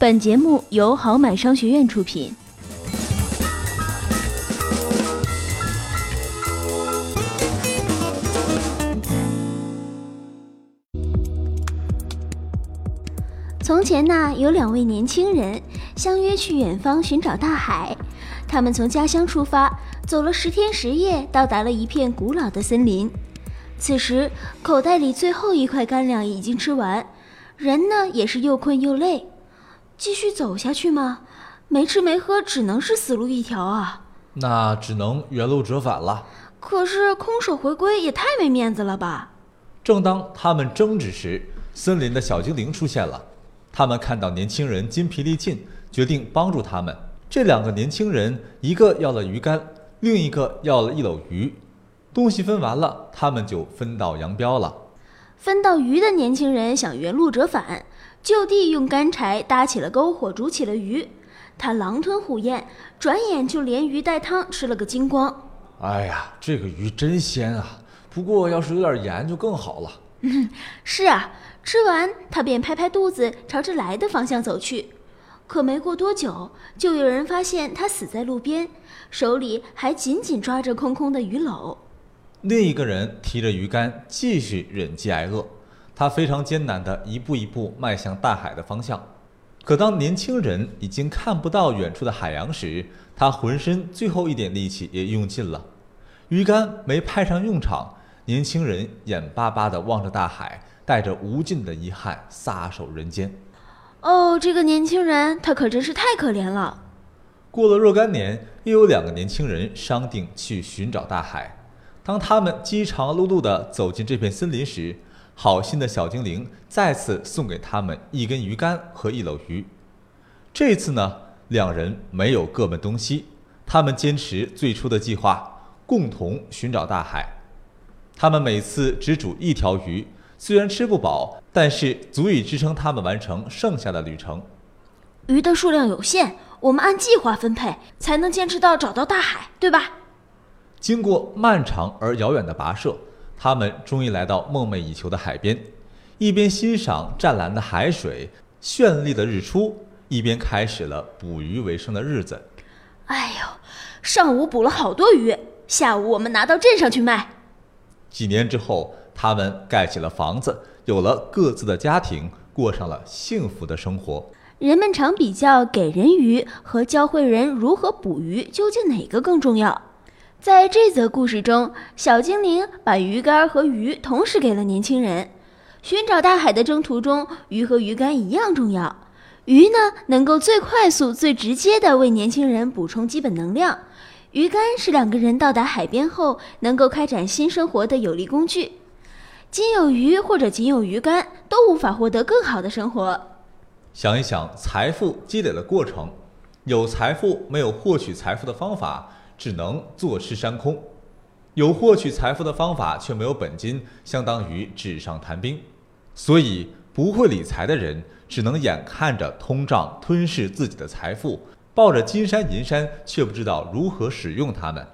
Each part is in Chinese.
本节目由豪买商学院出品。从前呐，有两位年轻人相约去远方寻找大海。他们从家乡出发，走了十天十夜，到达了一片古老的森林。此时，口袋里最后一块干粮已经吃完，人呢也是又困又累。继续走下去吗？没吃没喝，只能是死路一条啊！那只能原路折返了。可是空手回归也太没面子了吧！正当他们争执时，森林的小精灵出现了。他们看到年轻人筋疲力尽，决定帮助他们。这两个年轻人，一个要了鱼竿，另一个要了一篓鱼。东西分完了，他们就分道扬镳了。分到鱼的年轻人想原路折返，就地用干柴搭起了篝火，煮起了鱼。他狼吞虎咽，转眼就连鱼带汤吃了个精光。哎呀，这个鱼真鲜啊！不过要是有点盐就更好了。是啊，吃完他便拍拍肚子，朝着来的方向走去。可没过多久，就有人发现他死在路边，手里还紧紧抓着空空的鱼篓。另一个人提着鱼竿，继续忍饥挨饿。他非常艰难地一步一步迈向大海的方向。可当年轻人已经看不到远处的海洋时，他浑身最后一点力气也用尽了，鱼竿没派上用场。年轻人眼巴巴地望着大海，带着无尽的遗憾撒手人间。哦，这个年轻人，他可真是太可怜了。过了若干年，又有两个年轻人商定去寻找大海。当他们饥肠辘辘地走进这片森林时，好心的小精灵再次送给他们一根鱼竿和一篓鱼。这次呢，两人没有各奔东西，他们坚持最初的计划，共同寻找大海。他们每次只煮一条鱼。虽然吃不饱，但是足以支撑他们完成剩下的旅程。鱼的数量有限，我们按计划分配，才能坚持到找到大海，对吧？经过漫长而遥远的跋涉，他们终于来到梦寐以求的海边，一边欣赏湛蓝的海水、绚丽的日出，一边开始了捕鱼为生的日子。哎呦，上午捕了好多鱼，下午我们拿到镇上去卖。几年之后。他们盖起了房子，有了各自的家庭，过上了幸福的生活。人们常比较给人鱼和教会人如何捕鱼，究竟哪个更重要？在这则故事中，小精灵把鱼竿和鱼同时给了年轻人。寻找大海的征途中，鱼和鱼竿一样重要。鱼呢，能够最快速、最直接地为年轻人补充基本能量；鱼竿是两个人到达海边后能够开展新生活的有力工具。仅有鱼或者仅有鱼竿都无法获得更好的生活。想一想财富积累的过程，有财富没有获取财富的方法，只能坐吃山空；有获取财富的方法却没有本金，相当于纸上谈兵。所以，不会理财的人只能眼看着通胀吞噬自己的财富，抱着金山银山却不知道如何使用它们。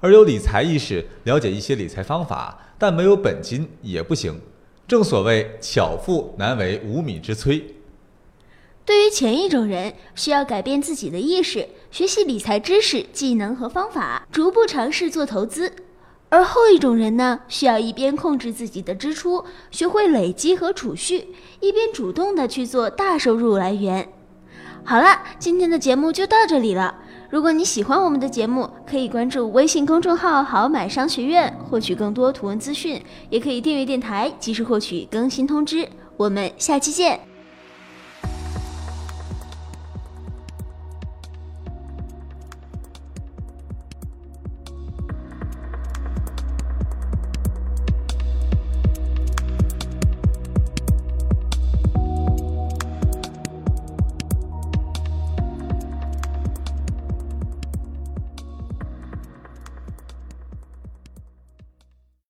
而有理财意识，了解一些理财方法。但没有本金也不行，正所谓巧妇难为无米之炊。对于前一种人，需要改变自己的意识，学习理财知识、技能和方法，逐步尝试做投资；而后一种人呢，需要一边控制自己的支出，学会累积和储蓄，一边主动的去做大收入来源。好了，今天的节目就到这里了。如果你喜欢我们的节目，可以关注微信公众号“好买商学院”，获取更多图文资讯，也可以订阅电台，及时获取更新通知。我们下期见。